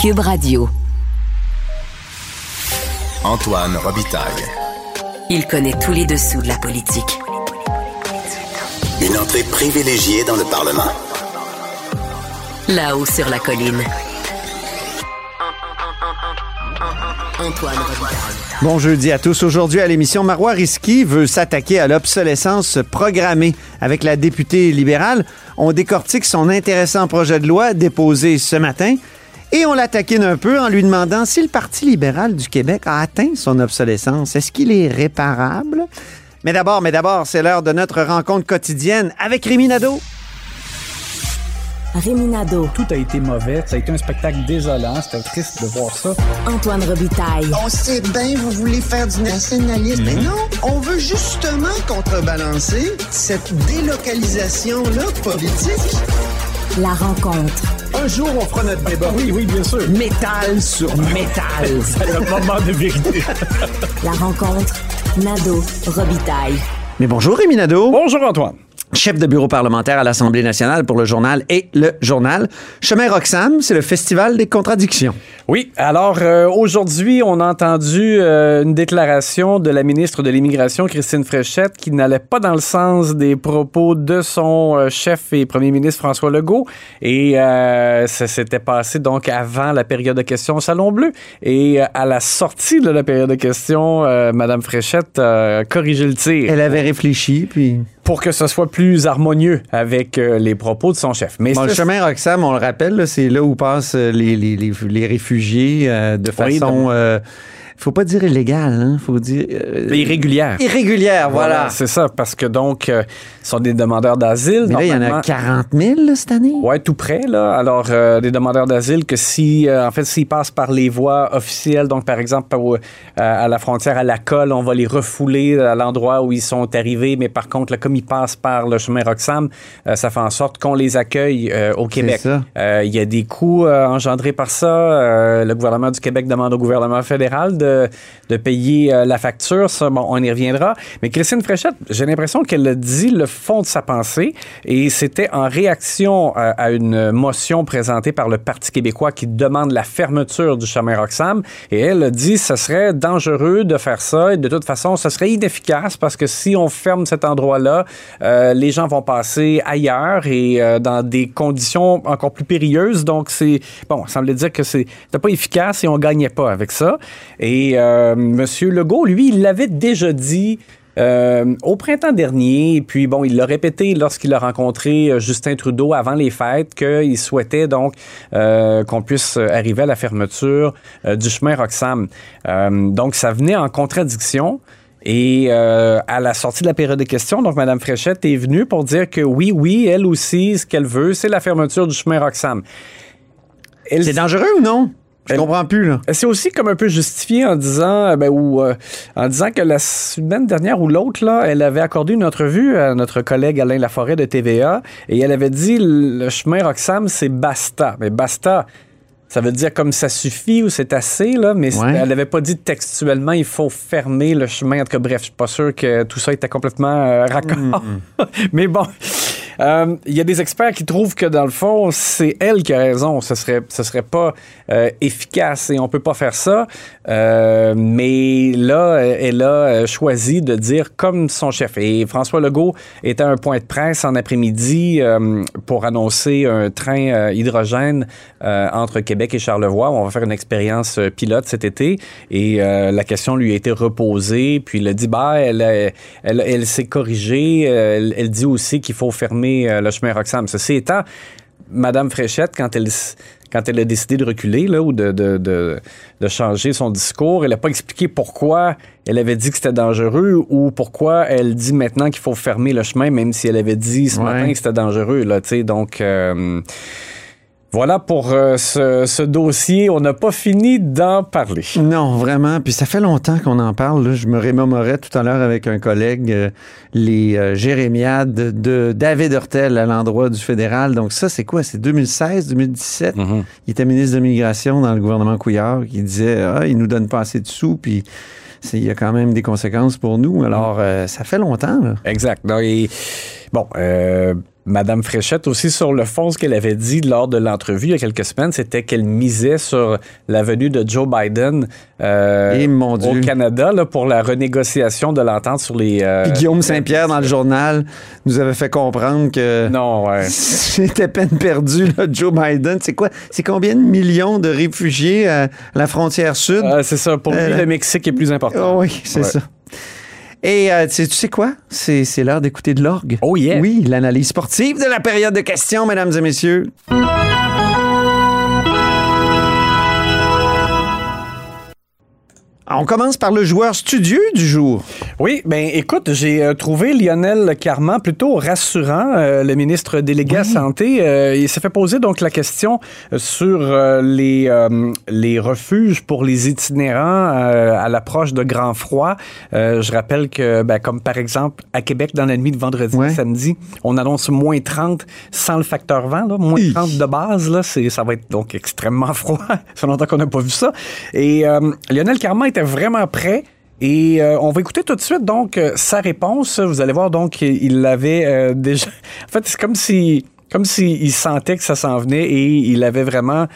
Cube Radio. Antoine Robitaille. Il connaît tous les dessous de la politique. Une entrée privilégiée dans le Parlement. Là-haut sur la colline. Antoine Robitaille. Bon jeudi à tous. Aujourd'hui à l'émission, Marois Risky veut s'attaquer à l'obsolescence programmée. Avec la députée libérale, on décortique son intéressant projet de loi déposé ce matin et on l'attaquine un peu en lui demandant si le Parti libéral du Québec a atteint son obsolescence. Est-ce qu'il est réparable? Mais d'abord, mais d'abord, c'est l'heure de notre rencontre quotidienne avec Rémi Nadeau. Réminado, Tout a été mauvais. Ça a été un spectacle désolant. C'était triste de voir ça. Antoine Robitaille. On sait bien, vous voulez faire du nationalisme. Mais non, on veut justement contrebalancer cette délocalisation-là politique. La rencontre. Un jour, on fera notre débat. Oui, oui, bien sûr. Métal sur métal. C'est le moment de vérité. La rencontre. Nado Robitaille. Mais bonjour Rémi Nadeau. Bonjour, Antoine. Chef de bureau parlementaire à l'Assemblée nationale pour le journal et le journal. Chemin Roxham, c'est le festival des contradictions. Oui, alors euh, aujourd'hui, on a entendu euh, une déclaration de la ministre de l'Immigration, Christine Fréchette, qui n'allait pas dans le sens des propos de son euh, chef et premier ministre François Legault. Et euh, ça s'était passé donc avant la période de questions au Salon Bleu. Et euh, à la sortie de la période de questions, euh, Madame Fréchette a corrigé le tir. Elle avait réfléchi, puis... pour que ce soit plus harmonieux avec euh, les propos de son chef. Mais Bon, le chemin Roxham, on le rappelle, c'est là où passent euh, les, les, les, les réfugiés euh, de Oui, façon... euh, faut pas dire illégale, hein, faut dire... euh, irrégulière. irrégulière, voilà. C'est ça, parce que donc, euh, ce sont des demandeurs d'asile. Mais là, il y en a normalement- 40 000 là, cette année. Ouais, tout près, là. Alors, euh, des demandeurs d'asile que si, euh, en fait, s'ils passent par les voies officielles, donc par exemple à la frontière à la colle, on va les refouler à l'endroit où ils sont arrivés. Mais par contre, là, comme ils passent par le chemin Roxham, ça fait en sorte qu'on les accueille euh, au Québec. Euh, Il y a des coûts euh, engendrés par ça. Euh, le gouvernement du Québec demande au gouvernement fédéral de, de payer euh, la facture. Ça, bon, on y reviendra. Mais Christine Fréchette, j'ai l'impression qu'elle a dit le fond de sa pensée et c'était en réaction euh, à une motion présentée par le Parti québécois qui demande la fermeture du chemin Roxham. Et elle a dit que ce serait dangereux de faire ça et de toute façon, ce serait inefficace parce que si on ferme cet endroit-là, euh, les gens vont passer ailleurs et dans des conditions encore plus périlleuses. Donc, c'est bon, ça semblait dire que c'était pas efficace et on gagnait pas avec ça. Euh, Monsieur Legault, lui, il l'avait déjà dit. euh, au printemps dernier, et puis bon, il l'a répété lorsqu'il a rencontré euh, Justin Trudeau avant les fêtes qu'il souhaitait donc euh, qu'on puisse arriver à la fermeture euh, du chemin Roxham. Donc, ça venait en contradiction. Et euh, à la sortie de la période de questions, donc Mme Fréchette est venue pour dire que oui, oui, elle aussi, ce qu'elle veut, c'est la fermeture du chemin Roxham. C'est dangereux ou non? Je comprends plus, là. c'est aussi comme un peu justifié en disant, euh, ben, ou, euh, en disant que la semaine dernière ou l'autre, là, elle avait accordé une entrevue à notre collègue Alain Laforêt de TVA et elle avait dit le chemin Roxham, c'est basta. Mais basta, ça veut dire comme ça suffit ou c'est assez, là, mais Ouais. elle n'avait pas dit textuellement il faut fermer le chemin. En tout cas, bref, je suis pas sûr que tout ça était complètement euh, raccord. mais bon. Euh, Il y a des experts qui trouvent que dans le fond, c'est elle qui a raison. Ce serait, ce serait pas euh, efficace et on peut pas faire ça. Euh, mais là, elle a choisi de dire comme son chef. Et François Legault était à un point de presse en après-midi pour annoncer un train hydrogène entre Québec et Charlevoix. On va faire une expérience pilote cet été. Et la question lui a été reposée. Puis il a dit, bah, elle, elle, s'est corrigée. Elle dit aussi qu'il faut fermer euh, le chemin Roxham. Ceci étant, Madame Fréchette, quand elle, s- quand elle a décidé de reculer là, ou de, de, de, de changer son discours, elle n'a pas expliqué pourquoi elle avait dit que c'était dangereux ou pourquoi elle dit maintenant qu'il faut fermer le chemin, même si elle avait dit ce Ouais. matin que c'était dangereux. Là, donc, euh, voilà pour euh, ce, ce dossier. On n'a pas fini d'en parler. Non, vraiment. Puis ça fait longtemps qu'on en parle. là. Je me remémorais tout à l'heure avec un collègue euh, les euh, jérémiades de David Hurtel à l'endroit du fédéral. Donc ça, c'est quoi? C'est 2016, 2017? Mhm. Il était ministre de l'immigration dans le gouvernement Couillard qui disait Ah, il nous donne pas assez de sous, puis c'est- il y a quand même des conséquences pour nous. Alors, euh, ça fait longtemps, là. Exact. Et, bon, euh, Madame Fréchette aussi sur le fond, ce qu'elle avait dit lors de l'entrevue il y a quelques semaines, c'était qu'elle misait sur la venue de Joe Biden euh, Et mon Dieu. au Canada là, pour la renégociation de l'entente sur les. euh, Puis Guillaume Saint-Pierre, dans le journal, nous avait fait comprendre que Non, ouais. c'était peine perdue, là, Joe Biden. C'est quoi? C'est combien de millions de réfugiés à la frontière sud? Euh, c'est ça. Pour lui, Euh, le Mexique est plus important. Oh oui, c'est Ouais. ça. Et euh, tu sais- tu sais quoi? C'est c'est l'heure d'écouter de l'orgue. Oh yeah. Oui, l'analyse sportive de la période de questions, mesdames et messieurs. On commence par le joueur studieux du jour. Oui, ben écoute, j'ai euh, trouvé Lionel Carman plutôt rassurant, euh, le ministre délégué à santé. Euh, il s'est fait poser donc la question sur euh, les les refuges pour les itinérants à l'approche de grand froid. Je rappelle que, ben, comme par exemple à Québec dans la nuit de vendredi Ouais. à samedi, on annonce moins 30 sans le facteur vent, là, moins Hi. 30 de base. Là, c'est ça va être donc extrêmement froid. ça fait longtemps qu'on n'a pas vu ça. Et Lionel Carman était vraiment prêt. Et euh, on va écouter tout de suite donc euh, sa réponse. Vous allez voir donc il l'avait euh, déjà. En fait, c'est comme si comme s'il sentait que ça s'en venait et il avait vraiment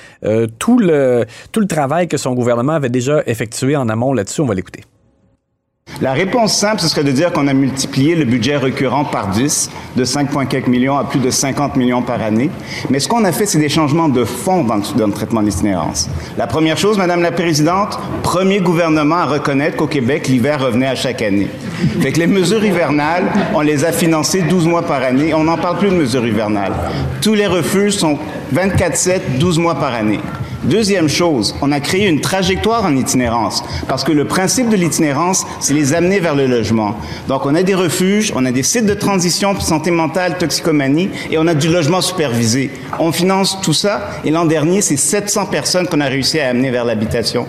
tout le tout le travail que son gouvernement avait déjà effectué en amont là-dessus. On va l'écouter. La réponse simple, ce serait de dire qu'on a multiplié le budget récurrent par 10, de 5,4 millions à plus de 50 millions par année. Mais ce qu'on a fait, c'est des changements de fond dans le, traitement de l'itinérance. La première chose, Madame la Présidente, premier gouvernement à reconnaître qu'au Québec, l'hiver revenait à chaque année. Fait que les mesures hivernales, on les a financées 12 mois par année. On n'en parle plus de mesures hivernales. Tous les refuges sont 24-7, 12 mois par année. Deuxième chose, on a créé une trajectoire en itinérance parce que le principe de l'itinérance, c'est les amener vers le logement. Donc, on a des refuges, on a des sites de transition santé mentale, toxicomanie et on a du logement supervisé. On finance tout ça et l'an dernier, c'est 700 personnes qu'on a réussi à amener vers l'habitation.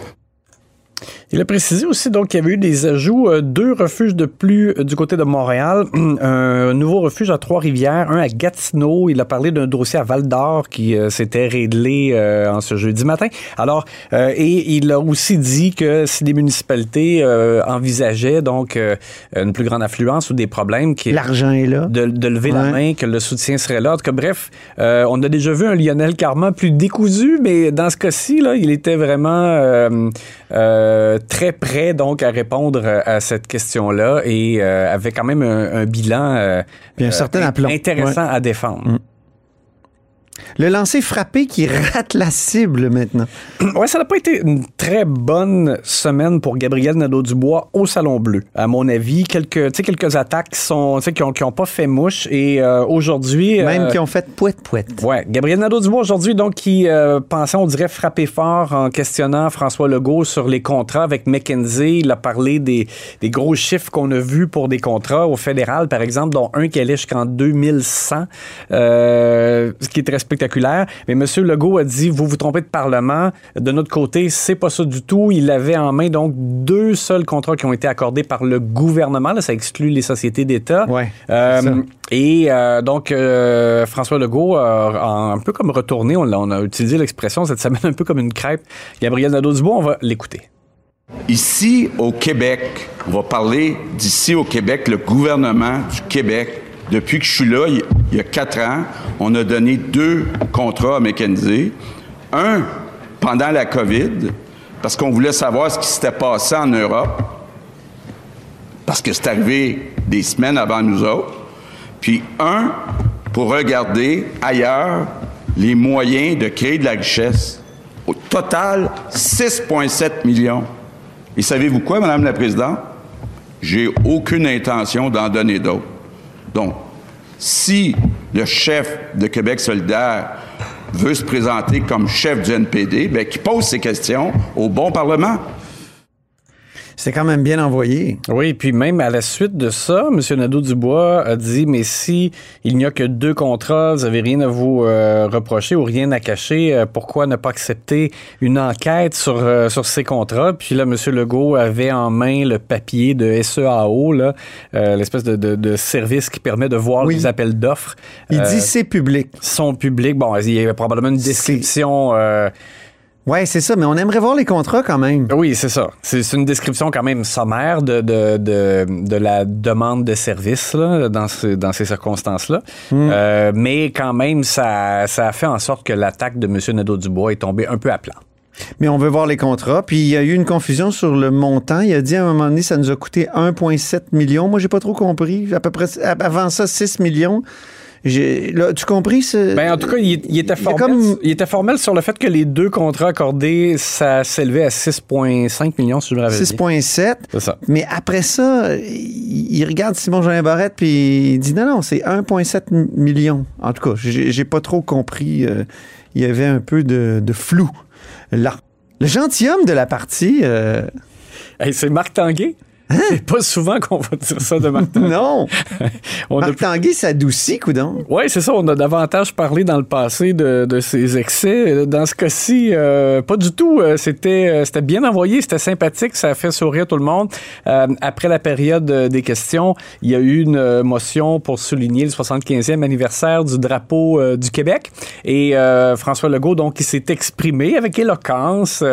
Il a précisé aussi donc qu'il y avait eu des ajouts, euh, deux refuges de plus euh, du côté de Montréal, un nouveau refuge à Trois-Rivières, un à Gatineau. Il a parlé d'un dossier à Val-d'Or qui euh, s'était réglé euh, en ce jeudi matin. Alors, euh, et il a aussi dit que si des municipalités euh, envisageaient donc une plus grande affluence ou des problèmes, qui L'argent est là. de, de lever la main, que le soutien serait là. En tout cas, bref, euh, on a déjà vu un Lionel Carman plus décousu, mais dans ce cas-ci, là, il était vraiment euh, euh, très prêt donc à répondre à cette question-là et euh, avait quand même un, un bilan euh, Puis un certain euh, aplomb. intéressant à défendre. Le lancer frappé qui rate la cible maintenant. Ouais, ça n'a pas été une très bonne semaine pour Gabriel Nadeau-Dubois au Salon Bleu. À mon avis, quelques, quelques attaques qui sont, qui ont, qui ont pas fait mouche et euh, aujourd'hui. Même euh, qui ont fait pouette-pouette. Ouais, Gabriel Nadeau-Dubois aujourd'hui, donc, qui euh, pensait, on dirait, frapper fort en questionnant François Legault sur les contrats avec McKenzie. Il a parlé des, des gros chiffres qu'on a vus pour des contrats au fédéral, par exemple, dont un qui allait jusqu'en 2100, euh, ce qui est très spectaculaire. Mais M. Legault a dit, vous vous trompez de parlement. De notre côté, c'est pas ça du tout. Il avait en main, donc, deux seuls contrats qui ont été accordés par le gouvernement. Là, ça exclut les sociétés d'État. Ouais, Euh, et euh, donc, euh, François Legault, a a un peu comme retourné, on a utilisé l'expression cette semaine un peu comme une crêpe. Gabriel Nadeau-Dubois, on va l'écouter. Ici, au Québec, on va parler d'ici au Québec, le gouvernement du Québec. Depuis que je suis là, il y a quatre ans, on a donné deux contrats à McKenzie. Un pendant la COVID, parce qu'on voulait savoir ce qui s'était passé en Europe, parce que c'est arrivé des semaines avant nous autres. Puis un, pour regarder ailleurs les moyens de créer de la richesse. Au total, 6,7 millions. Et savez-vous quoi, Madame la Présidente? J'ai aucune intention d'en donner d'autres. Donc, si le chef de Québec solidaire veut se présenter comme chef du NPD, bien, qu'il pose ses questions au bon Parlement. C'est quand même bien envoyé. Oui, puis même à la suite de ça, M. Nadeau-Dubois a dit, mais si il n'y a que deux contrats, vous n'avez rien à vous euh, reprocher ou rien à cacher, euh, pourquoi ne pas accepter une enquête sur, euh, sur ces contrats? Puis là, M. Legault avait en main le papier de SEAO, là, euh, l'espèce de, de- de service qui permet de voir Oui. les appels d'offres. Il dit c'est public. son public. Bon, il y a probablement une description Ouais, c'est ça, mais on aimerait voir les contrats quand même. Oui, c'est ça. C'est une description quand même sommaire de, de, de, de la demande de service là, dans, ce- dans ces circonstances-là. Euh, mais quand même, ça, ça a fait en sorte que l'attaque de M. Nadeau-Dubois est tombée un peu à plat. Mais on veut voir les contrats. Puis il y a eu une confusion sur le montant. Il a dit à un moment donné, ça nous a coûté 1,7 million. Moi, j'ai pas trop compris. À peu près, avant ça, 6 millions. Là, tu compris ce. Ben, en tout cas, il, il était formel, comme- il était formel sur le fait que les deux contrats accordés, ça s'élevait à 6,5 millions, si je me rappelle bien. 6,7. C'est ça. Mais après ça, il, il regarde Simon Jean Barrette puis il dit non, non, c'est 1,7 m- million. En tout cas, j'ai, j'ai pas trop compris. euh, il y avait un peu de, de flou là. Le gentilhomme de la partie, euh, Hey, c'est Marc Tanguay? C'est pas souvent qu'on va dire ça de Marc non. On Marc Tanguay s'adoucit, coudon. Oui, c'est ça. On a davantage parlé dans le passé de, de ses excès. Dans ce cas-ci, euh, pas du tout. Euh, C'était, euh, c'était bien envoyé, c'était sympathique, ça a fait sourire tout le monde. Euh, après la période des questions, il y a eu une motion pour souligner le 75e anniversaire du drapeau euh, du Québec. Et François Legault, donc, il s'est exprimé avec éloquence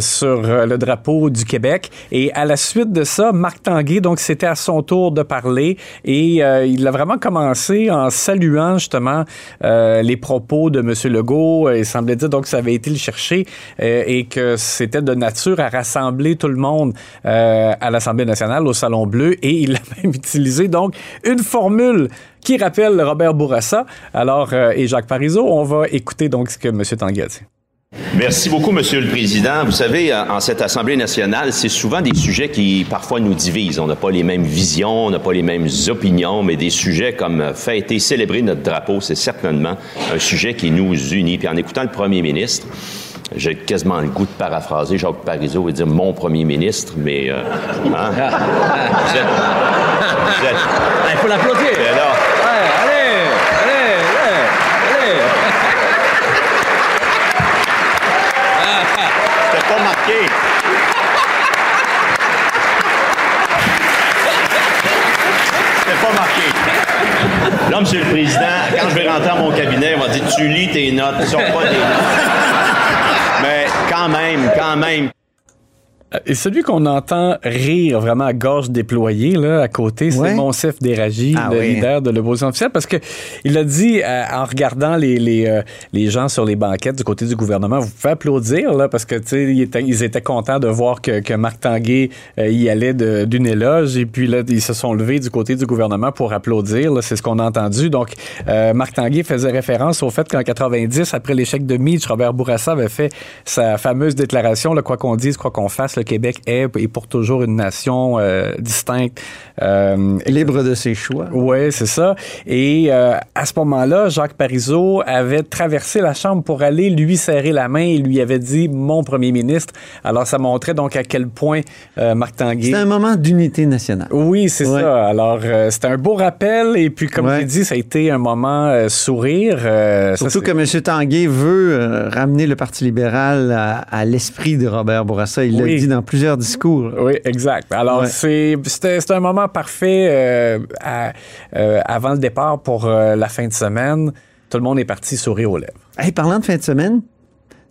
sur le drapeau du Québec. Et à la suite de Marc Tanguay, donc, c'était à son tour de parler et euh, il a vraiment commencé en saluant justement euh, les propos de M. Legault. Euh, Il semblait dire donc que ça avait été le chercher et que c'était de nature à rassembler tout le monde à l'Assemblée nationale, au Salon Bleu. Et il a même utilisé donc une formule qui rappelle Robert Bourassa. Alors, et Jacques Parizeau, on va écouter donc ce que M. Tanguay a dit. Merci beaucoup, Monsieur le Président. Vous savez, en en cette Assemblée nationale, c'est souvent des sujets qui parfois nous divisent. On n'a pas les mêmes visions, on n'a pas les mêmes opinions, mais des sujets comme euh, fêter, célébrer notre drapeau, c'est certainement un sujet qui nous unit. Puis en écoutant le Premier ministre, j'ai quasiment le goût de paraphraser Jacques Parizeau et dire mon Premier ministre, mais euh, hein? vous êtes, vous êtes- Il faut l'applaudir. Mais là, allez, allez, allez, allez. C'était pas marqué. C'était pas marqué. Là, Monsieur le Président, quand je vais rentrer à mon cabinet, on va dire Tu lis tes notes, tu sors pas des notes. Mais quand même, quand même. Et celui qu'on entend rire vraiment à gorge déployée là, à côté, c'est Ouais. Monsef Déragi, Ah le oui. leader de l'opposition officielle, parce que il a dit euh, en regardant les, les, euh, les gens sur les banquettes du côté du gouvernement, vous pouvez applaudir là, parce que ils étaient, ils étaient contents de voir que, que Marc Tanguay euh, y allait d'une éloge, et puis là ils se sont levés du côté du gouvernement pour applaudir. là, C'est ce qu'on a entendu. Donc euh, Marc Tanguay faisait référence au fait qu'en 90, après l'échec de Mitch, Robert Bourassa avait fait sa fameuse déclaration, là, quoi qu'on dise, quoi qu'on fasse, le Québec est et pour toujours une nation euh, distincte. Euh, Libre de ses choix. oui, c'est ça. Et euh, à ce moment-là, Jacques Parizeau avait traversé la Chambre pour aller lui serrer la main et lui avait dit « mon premier ministre ». Alors, ça montrait donc à quel point Marc Tanguay... C'est un moment d'unité nationale. Oui, c'est Ouais. ça. Alors, c'était un beau rappel. Et puis, comme Ouais. j'ai dit, ça a été un moment sourire. Ça, Surtout que M. Tanguay veut ramener le Parti libéral à, à l'esprit de Robert Bourassa. Il l'a dit dans plusieurs discours. Oui, exact. Alors, Ouais. c'est un moment parfait euh, à- euh, avant le départ pour euh, la fin de semaine. Tout le monde est parti sourire aux lèvres. Hey, parlant de fin de semaine,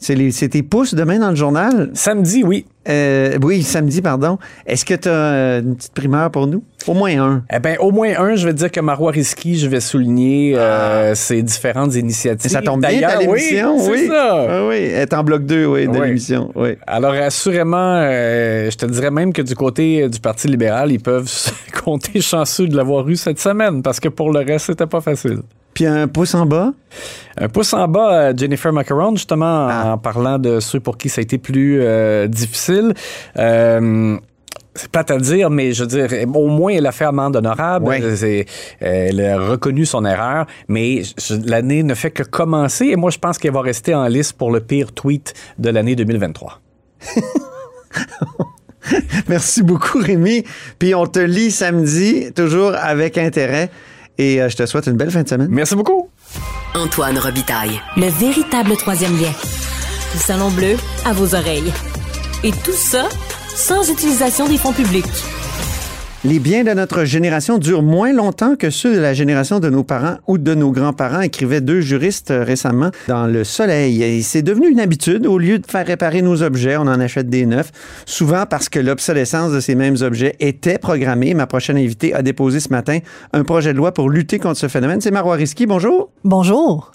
c'est tes pouces demain dans le journal? Samedi, oui. Euh, oui, samedi, pardon. Est-ce que tu as une petite primeur pour nous? Au moins un. Eh bien, au moins un, je vais dire que Marois Risky, je vais souligner euh, ses différentes initiatives. Ah. Ça tombe bien, D'ailleurs, ta l'émission, oui. oui. C'est ça. Ah oui, elle est en bloc 2, oui, de Oui. l'émission. Oui. Alors, assurément, euh, je te dirais même que du côté du Parti libéral, ils peuvent se compter chanceux de l'avoir eu cette semaine, parce que pour le reste, c'était pas facile. Puis un pouce en bas? Un pouce en bas, euh, Jennifer Macaron, justement, Ah. en parlant de ceux pour qui ça a été plus euh, difficile. Euh, c'est plate à dire, mais je veux dire, au moins, elle a fait amende honorable. C'est- Elle a reconnu son erreur, mais l'année ne fait que commencer et moi, je pense qu'elle va rester en liste pour le pire tweet de l'année 2023. Merci beaucoup, Rémi. Puis on te lit samedi, toujours avec intérêt. Et euh, je te souhaite une belle fin de semaine. Merci beaucoup. Antoine Robitaille. Le véritable troisième lien. Le Salon Bleu à vos oreilles. Et tout ça sans utilisation des fonds publics. Les biens de notre génération durent moins longtemps que ceux de la génération de nos parents ou de nos grands-parents, écrivaient deux juristes euh, récemment dans Le Soleil. Et c'est devenu une habitude. Au lieu de faire réparer nos objets, on en achète des neufs, souvent parce que l'obsolescence de ces mêmes objets était programmée. Ma prochaine invitée a déposé ce matin un projet de loi pour lutter contre ce phénomène. C'est Marois Risky. Bonjour. Bonjour.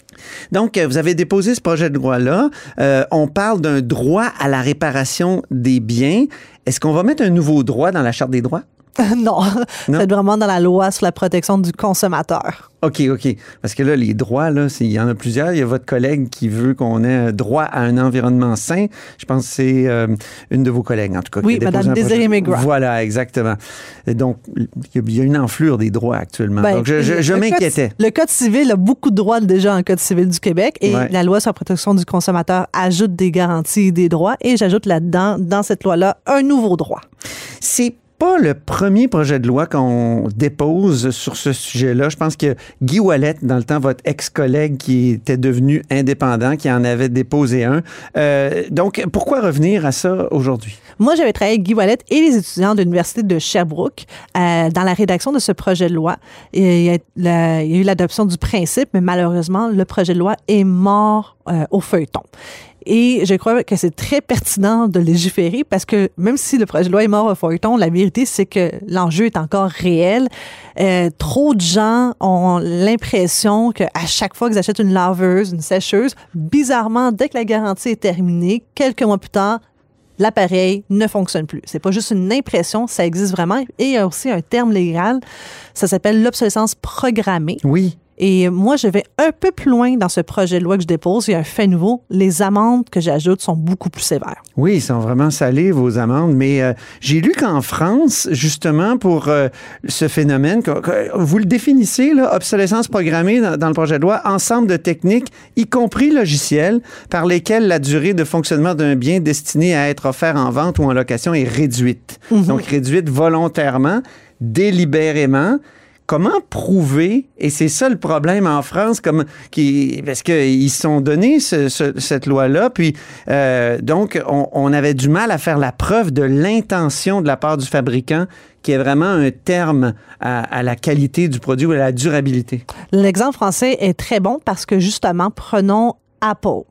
Donc, euh, vous avez déposé ce projet de loi-là. Euh, on parle d'un droit à la réparation des biens. Est-ce qu'on va mettre un nouveau droit dans la Charte des droits? non, c'est vraiment dans la loi sur la protection du consommateur. OK, OK. Parce que là, les droits, là, il y en a plusieurs. Il y a votre collègue qui veut qu'on ait droit à un environnement sain. Je pense que c'est euh, une de vos collègues, en tout cas. Oui, Mme Désirée Mégua. Voilà, exactement. donc, il y a une enflure des droits actuellement. Ben, donc, je, je, m'inquiétais. Le Code civil a beaucoup de droits déjà en Code civil du Québec et la loi sur la protection du consommateur ajoute des garanties et des droits et j'ajoute là-dedans, dans cette loi-là, un nouveau droit. C'est pas le premier projet de loi qu'on dépose sur ce sujet-là. Je pense que Guy Wallet, dans le temps, votre ex-collègue qui était devenu indépendant, qui en avait déposé un. Euh, donc, pourquoi revenir à ça aujourd'hui? Moi, j'avais travaillé avec Guy Wallet et les étudiants de l'Université de Sherbrooke euh, dans la rédaction de ce projet de loi. il, y a, eu l'adoption du principe, mais malheureusement, le projet de loi est mort euh, au feuilleton. Et je crois que c'est très pertinent de légiférer parce que même si le projet de loi est mort au feuilleton, la vérité, c'est que l'enjeu est encore réel. Euh, trop de gens ont l'impression qu'à chaque fois qu'ils achètent une laveuse, une sécheuse, bizarrement, dès que la garantie est terminée, quelques mois plus tard, l'appareil ne fonctionne plus. C'est pas juste une impression, ça existe vraiment. Et il y a aussi un terme légal, ça s'appelle l'obsolescence programmée. Oui. Et moi, je vais un peu plus loin dans ce projet de loi que je dépose. Il y a un fait nouveau. Les amendes que j'ajoute sont beaucoup plus sévères. Oui, ils sont vraiment salés, vos amendes. Mais euh, j'ai lu qu'en France, justement, pour euh, ce phénomène, vous le définissez, là, obsolescence programmée dans, le projet de loi, ensemble de techniques, y compris logiciels, par lesquelles la durée de fonctionnement d'un bien destiné à être offert en vente ou en location est réduite. Mhm. Donc, réduite volontairement, délibérément comment prouver, et c'est ça le problème en France, comme, qui, parce qu'ils se sont donnés cette loi-là, puis euh, donc on, avait du mal à faire la preuve de l'intention de la part du fabricant qui est vraiment un terme à, la qualité du produit ou à la durabilité. L'exemple français est très bon parce que justement, prenons Apple.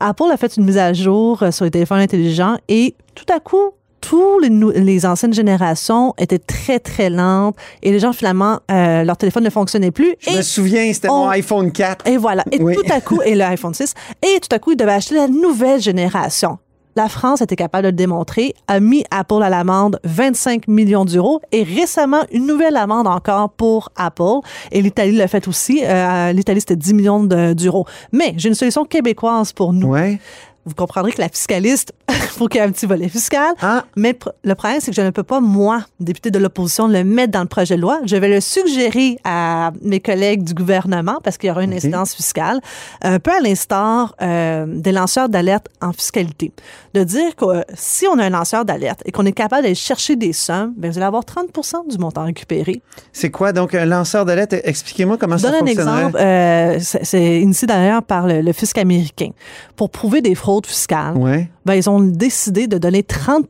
Apple a fait une mise à jour sur les téléphones intelligents et tout à coup, tous les, les, anciennes générations étaient très, très lentes et les gens, finalement, euh, leur téléphone ne fonctionnait plus. Je me souviens, c'était mon iPhone 4. Et voilà. Et tout à coup, et l'iPhone 6. Et tout à coup, ils devaient acheter la nouvelle génération. La France était capable de le démontrer, a mis Apple à l'amende 25 millions d'euros et récemment une nouvelle amende encore pour Apple. Et l'Italie l'a fait aussi. Euh, L'Italie, c'était 10 millions d'euros. Mais j'ai une solution québécoise pour nous. Ouais vous comprendrez que la fiscaliste, faut qu'il y ait un petit volet fiscal. Ah. Mais le problème, c'est que je ne peux pas, moi, député de l'opposition, le mettre dans le projet de loi. Je vais le suggérer à mes collègues du gouvernement parce qu'il y aura une incidence fiscale, un peu à l'instar euh, des lanceurs d'alerte en fiscalité. De dire que euh, si on a un lanceur d'alerte et qu'on est capable d'aller chercher des sommes, bien, vous allez avoir 30 du montant récupéré. C'est quoi? Donc un lanceur d'alerte? Expliquez-moi comment ça fonctionne. Donne un exemple. Euh, c'est initié d'ailleurs par le, le fisc américain. Pour prouver des fraudes fiscales, ben, ils ont décidé de donner 30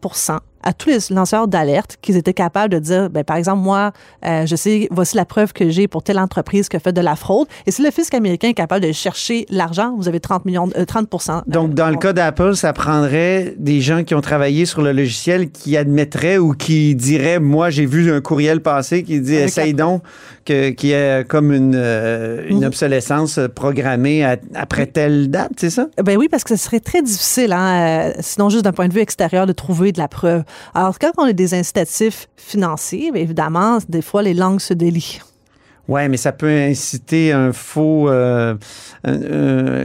à tous les lanceurs d'alerte qu'ils étaient capables de dire, ben, par exemple, moi, euh, je sais, voici la preuve que j'ai pour telle entreprise qui a fait de la fraude. Et si le fisc américain est capable de chercher l'argent, vous avez 30 millions, 30 euh, Donc, dans le cas d'Apple, ça prendrait des gens qui ont travaillé sur le logiciel qui admettraient ou qui diraient, moi, j'ai vu un courriel passer qui dit, essaye donc qu'il y ait comme une, euh, une obsolescence programmée après telle date, c'est ça? Ben oui, parce que ce serait très difficile, hein, sinon juste d'un point de vue extérieur, de trouver de la preuve. Alors, quand on a des incitatifs financiers, évidemment, des fois, les langues se délient. Oui, mais ça peut inciter un faux, euh,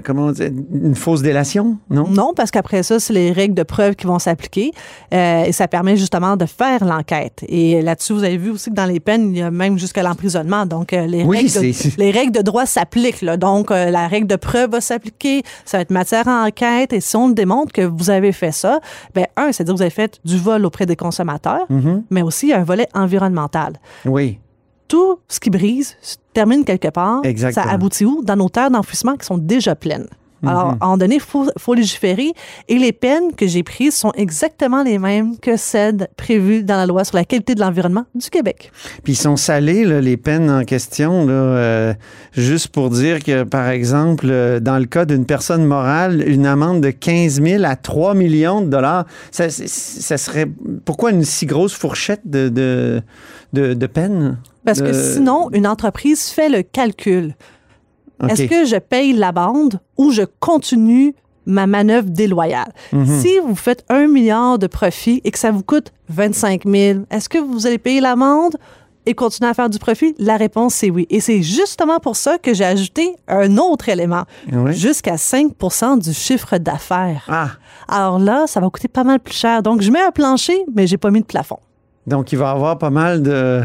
comment dire, une fausse délation, non? Non, parce qu'après ça, c'est les règles de preuve qui vont s'appliquer euh, et ça permet justement de faire l'enquête. Et là-dessus, vous avez vu aussi que dans les peines, il y a même jusqu'à l'emprisonnement. Donc, euh, les, règles de, les règles de droit s'appliquent. Donc, la règle de preuve va s'appliquer, ça va être matière à enquête et si on démontre que vous avez fait ça, ben un, c'est-à-dire que vous avez fait du vol auprès des consommateurs, mm-hmm. mais aussi un volet environnemental. Oui tout ce qui brise se termine quelque part. Ça aboutit où? Dans nos terres d'enfouissement qui sont déjà pleines. Alors, à un moment donné, il faut, faut légiférer. Et les peines que j'ai prises sont exactement les mêmes que celles prévues dans la loi sur la qualité de l'environnement du Québec. Puis ils sont salés, là, les peines en question, là, euh, juste pour dire que, par exemple, euh, dans le cas d'une personne morale, une amende de 15 000 à 3 millions de dollars, ça, serait... Pourquoi une si grosse fourchette de, de, de, de peine? Parce que sinon, une entreprise fait le calcul. Est-ce que je paye la bande ou je continue ma manœuvre déloyale? Mhm. Si vous faites un milliard de profit et que ça vous coûte 25 000, est-ce que vous allez payer l'amende et continuer à faire du profit? La réponse, c'est oui. Et c'est justement pour ça que j'ai ajouté un autre élément, jusqu'à 5 du chiffre d'affaires. Ah, Alors là, ça va coûter pas mal plus cher. Donc, je mets un plancher, mais j'ai pas mis de plafond. donc il va y avoir pas mal de,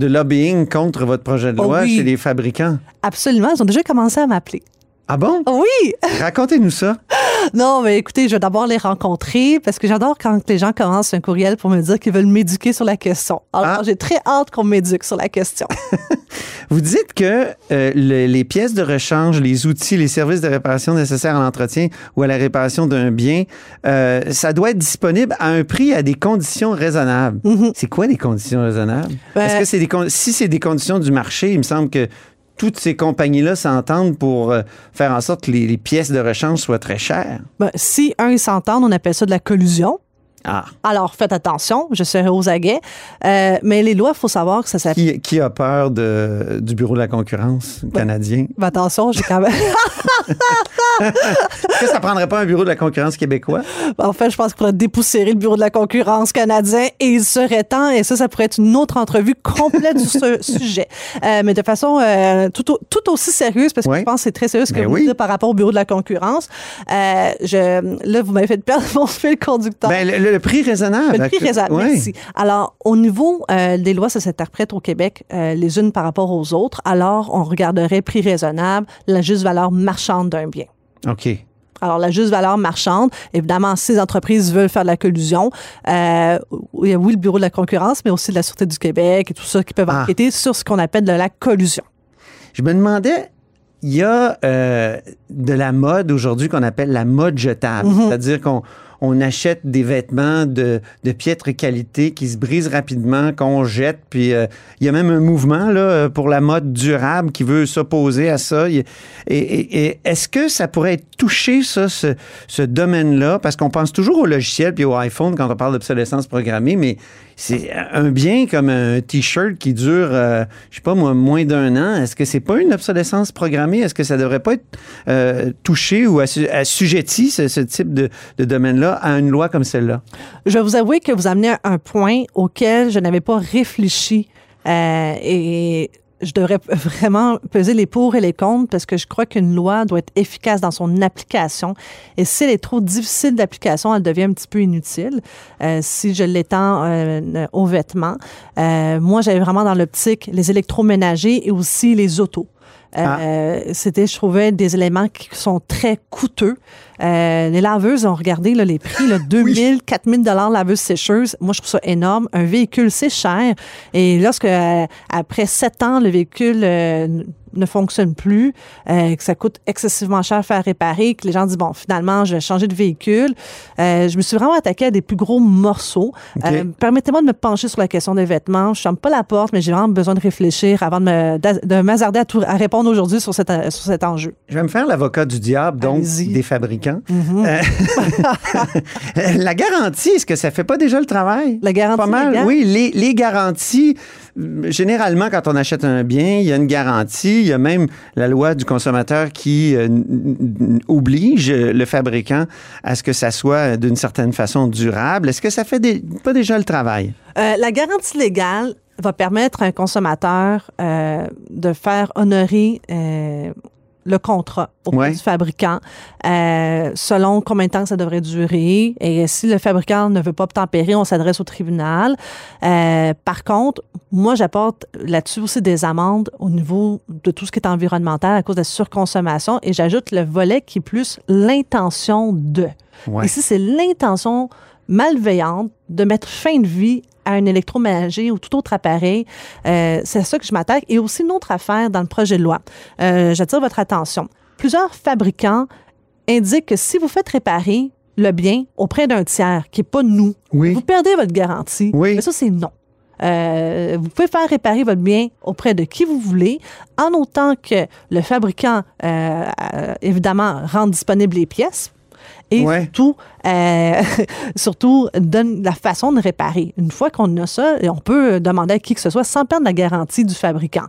de lobbying contre votre projet de Oh loi oui. chez les fabricants. Absolument, ils ont déjà commencé à m'appeler. Ah bon? Oui! Racontez-nous ça. Non, mais écoutez, je vais d'abord les rencontrer parce que j'adore quand les gens commencent un courriel pour me dire qu'ils veulent m'éduquer sur la question. Alors, Ah. j'ai très hâte qu'on m'éduque sur la question. Vous dites que euh, le- les pièces de rechange, les outils, les services de réparation nécessaires à l'entretien ou à la réparation d'un bien, euh, ça doit être disponible à un prix à des conditions raisonnables. C'est quoi des conditions raisonnables? Ben- Est-ce que c'est des si c'est des conditions du marché, il me semble que toutes ces compagnies-là s'entendent pour euh, faire en sorte que les, les pièces de rechange soient très chères. Ben, si un, ils s'entendent, on appelle ça de la collusion. Ah. Alors, faites attention, je serai aux aguets. Euh, mais les lois, il faut savoir que ça s'applique. Qui, qui a peur de, du Bureau de la concurrence canadien? Ben, attention, j'ai quand même. Est-ce que ça prendrait pas un Bureau de la concurrence québécois? en fait, je pense qu'il faudrait dépoussiérer le bureau de la concurrence canadien et il serait temps. Et ça, ça pourrait être une autre entrevue complète sur ce sujet. Euh, mais de façon euh, tout, au- tout aussi sérieuse, parce que je pense que c'est très sérieux ce que Ben vous oui. dites par rapport au bureau de la concurrence. Euh, je, là, vous m'avez fait perdre mon fil conducteur. Ben, le, le prix raisonnable. Le prix raisonnable, merci. Alors, au niveau des lois, ça s'interprète au Québec les unes par rapport aux autres. Alors, on regarderait prix raisonnable, la juste valeur marchande d'un bien. OK. Alors, la juste valeur marchande, évidemment, si les entreprises veulent faire de la collusion, euh, il y a oui le Bureau de la concurrence, mais aussi de la Sûreté du Québec et tout ça qui peuvent Ah. enquêter sur ce qu'on appelle de la collusion. Je me demandais, il y a euh, de la mode aujourd'hui qu'on appelle la mode jetable. Mhm. C'est-à-dire qu'on on achète des vêtements de, de piètre qualité qui se brisent rapidement, qu'on jette. Puis euh, il y a même un mouvement là, pour la mode durable qui veut s'opposer à ça. Et, est-ce que ça pourrait touché, ça, ce, ce domaine-là? Parce qu'on pense toujours au logiciel puis au iPhone quand on parle d'obsolescence programmée, mais c'est un bien comme un T-shirt qui dure, euh, je sais pas moi, moins d'un an. Est-ce que c'est pas une obsolescence programmée? Est-ce que ça devrait pas être euh, touché ou assu- assujetti, ce, type de, de domaine-là, à une loi comme celle-là? Je vais vous avouer que vous amenez un point auquel je n'avais pas réfléchi euh, et je devrais vraiment peser les pour et les contre parce que je crois qu'une loi doit être efficace dans son application et si elle est trop difficile d'application, elle devient un petit peu inutile. Euh, si je l'étends euh, aux vêtements, euh, moi j'avais vraiment dans l'optique les électroménagers et aussi les autos. Euh, C'était, je trouvais, des éléments qui sont très coûteux. Euh, les laveuses, on regardé là, les prix, là, 2000, 4000 dollars laveuse sécheuse. Moi, je trouve ça énorme. Un véhicule, c'est cher. Et lorsque, euh, après sept ans, le véhicule ne fonctionne plus, euh, que ça coûte excessivement cher à faire réparer, que les gens disent, bon, finalement, je vais changer de véhicule. Euh, je me suis vraiment attaquée à des plus gros morceaux. Euh, Permettez-moi de me pencher sur la question des vêtements. Je ferme pas la porte, mais j'ai vraiment besoin de réfléchir avant de me- de m'hasarder à, tout- à répondre aujourd'hui sur, cet- sur cet enjeu. Je vais me faire l'avocat du diable, donc des fabricants. Mhm. Euh, la garantie, est-ce que ça fait pas déjà le travail? La garantie Pas mal, légale? oui. Les, les garanties, généralement, quand on achète un bien, il y a une garantie. Il y a même la loi du consommateur qui euh, oblige le fabricant à ce que ça soit d'une certaine façon durable. Est-ce que ça fait des- pas déjà le travail? Euh, la garantie légale va permettre à un consommateur euh, de faire honorer le contrat auprès Ouais. du fabricant euh, selon combien de temps ça devrait durer. Et si le fabricant ne veut pas obtempérer, on s'adresse au tribunal. Euh, par contre, moi, j'apporte là-dessus aussi des amendes au niveau de tout ce qui est environnemental à cause de la surconsommation et j'ajoute le volet qui est plus l'intention de. Ouais. Ici, c'est l'intention malveillante de mettre fin de vie à un électroménager ou tout autre appareil. Euh, c'est à ça que je m'attaque. Et aussi une autre affaire dans le projet de loi. Euh, J'attire votre attention. Plusieurs fabricants indique que si vous faites réparer le bien auprès d'un tiers qui n'est pas nous, Oui. vous perdez votre garantie. Oui. Mais ça, c'est non. Euh, vous pouvez faire réparer votre bien auprès de qui vous voulez, en autant que le fabricant, euh, évidemment, rende disponibles les pièces. Et Ouais. surtout, euh, surtout, donne la façon de réparer. Une fois qu'on a ça, on peut demander à qui que ce soit sans perdre la garantie du fabricant.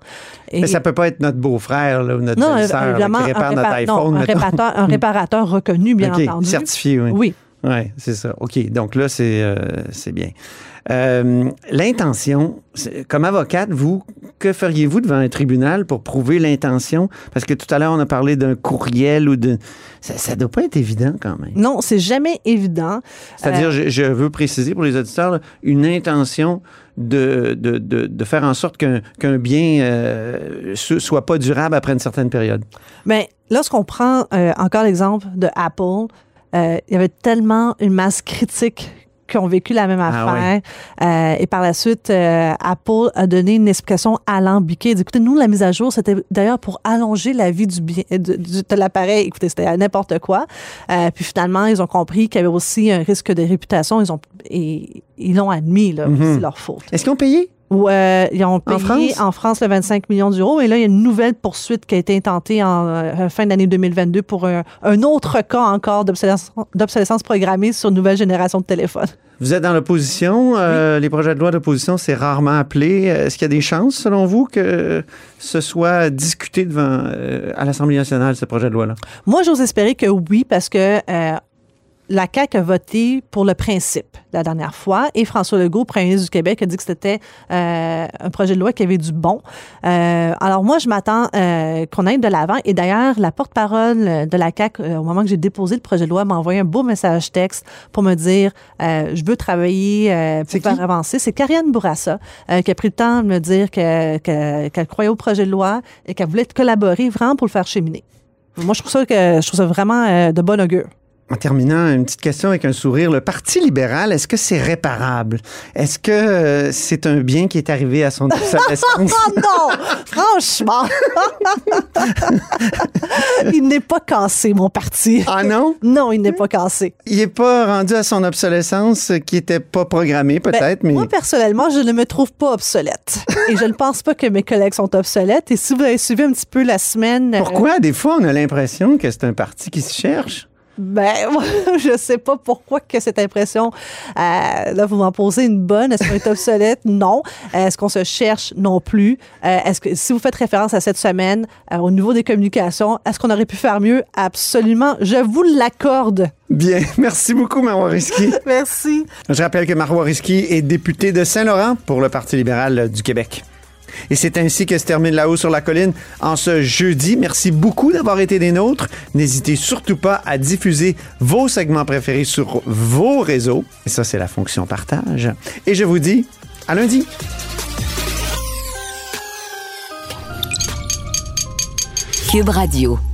Et- Mais ça peut pas être notre beau-frère ou notre non, qui répare notre non, iPhone. un réparateur, un réparateur reconnu, bien entendu. certifié, oui. Oui. Oui, c'est ça. OK, donc là, c'est euh, c'est bien. Euh, L'intention, comme avocate, vous, que feriez-vous devant un tribunal pour prouver l'intention? Parce que tout à l'heure, on a parlé d'un courriel ou de... Ça ne doit pas être évident quand même. Non, c'est jamais évident. C'est-à-dire, Euh, je, je veux préciser pour les auditeurs, là, une intention de, de, de, de faire en sorte qu'un bien euh, ne soit pas durable après une certaine période. Mais lorsqu'on prend euh, encore l'exemple de Apple, il y avait tellement une masse critique qui ont vécu la même Ah affaire. Euh, et par la suite, euh, Apple a donné une explication alambiquée. Écoutez, nous, la mise à jour, c'était d'ailleurs pour allonger la vie du bien de l'appareil. Écoutez, c'était n'importe quoi. Euh, puis finalement, ils ont compris qu'il y avait aussi un risque de réputation. Ils ont et ils l'ont admis, là, Mhm. c'est leur faute. Est-ce qu'ils ont payé? Ou euh, ils ont payé France? en France, le 25 millions d'euros. Et là, il y a une nouvelle poursuite qui a été intentée en euh, fin d'année 2022 pour un, un autre cas encore d'obsolescence programmée sur une nouvelle génération de téléphones. Vous êtes dans l'opposition. euh, Les projets de loi d'opposition, c'est rarement appelé. Est-ce qu'il y a des chances, selon vous, que ce soit discuté devant euh, à l'Assemblée nationale, ce projet de loi-là? Moi, j'ose espérer que oui, parce que euh, la CAQ a voté pour le principe la dernière fois et François Legault, premier ministre du Québec, a dit que c'était euh, un projet de loi qui avait du bon. Euh, alors moi, je m'attends euh, qu'on aille de l'avant. Et d'ailleurs, la porte-parole de la CAQ, euh, au moment que j'ai déposé le projet de loi, m'a envoyé un beau message texte pour me dire euh, je veux travailler euh, pour faire qui? avancer. C'est Karianne Bourassa euh, qui a pris le temps de me dire que- que- qu'elle croyait au projet de loi et qu'elle voulait collaborer vraiment pour le faire cheminer. Moi, je trouve ça, que, je trouve ça vraiment euh, de bon augure. En terminant, une petite question avec un sourire. Le Parti libéral, est-ce que c'est réparable? Est-ce que euh, c'est un bien qui est arrivé à son obsolescence? Oh non! Franchement! il n'est pas cassé, mon parti. ah non? Non, il n'est pas cassé. Il n'est pas rendu à son obsolescence euh, qui n'était pas programmée, Ben, peut-être, mais... Moi, personnellement, je ne me trouve pas obsolète. Et je ne pense pas que mes collègues sont obsolètes. Et si vous avez suivi un petit peu la semaine. euh, Pourquoi? Des fois, on a l'impression que c'est un parti qui se cherche. Ben, je sais pas pourquoi que cette impression. euh, là, vous m'en posez une bonne. Est-ce qu'on est obsolète? Non. Est-ce qu'on se cherche? Non plus? Euh, est-ce que si vous faites référence à cette semaine euh, au niveau des communications, est-ce qu'on aurait pu faire mieux? Absolument. Je vous l'accorde. Bien. Merci beaucoup, Marois Risky. Merci. Je rappelle que Marois Risky est député de Saint-Laurent pour le Parti libéral du Québec. Et c'est ainsi que se termine La Haut sur la colline en ce jeudi. Merci beaucoup d'avoir été des nôtres. N'hésitez surtout pas à diffuser vos segments préférés sur vos réseaux. Et ça, c'est la fonction partage. Et je vous dis à lundi. Cube Radio.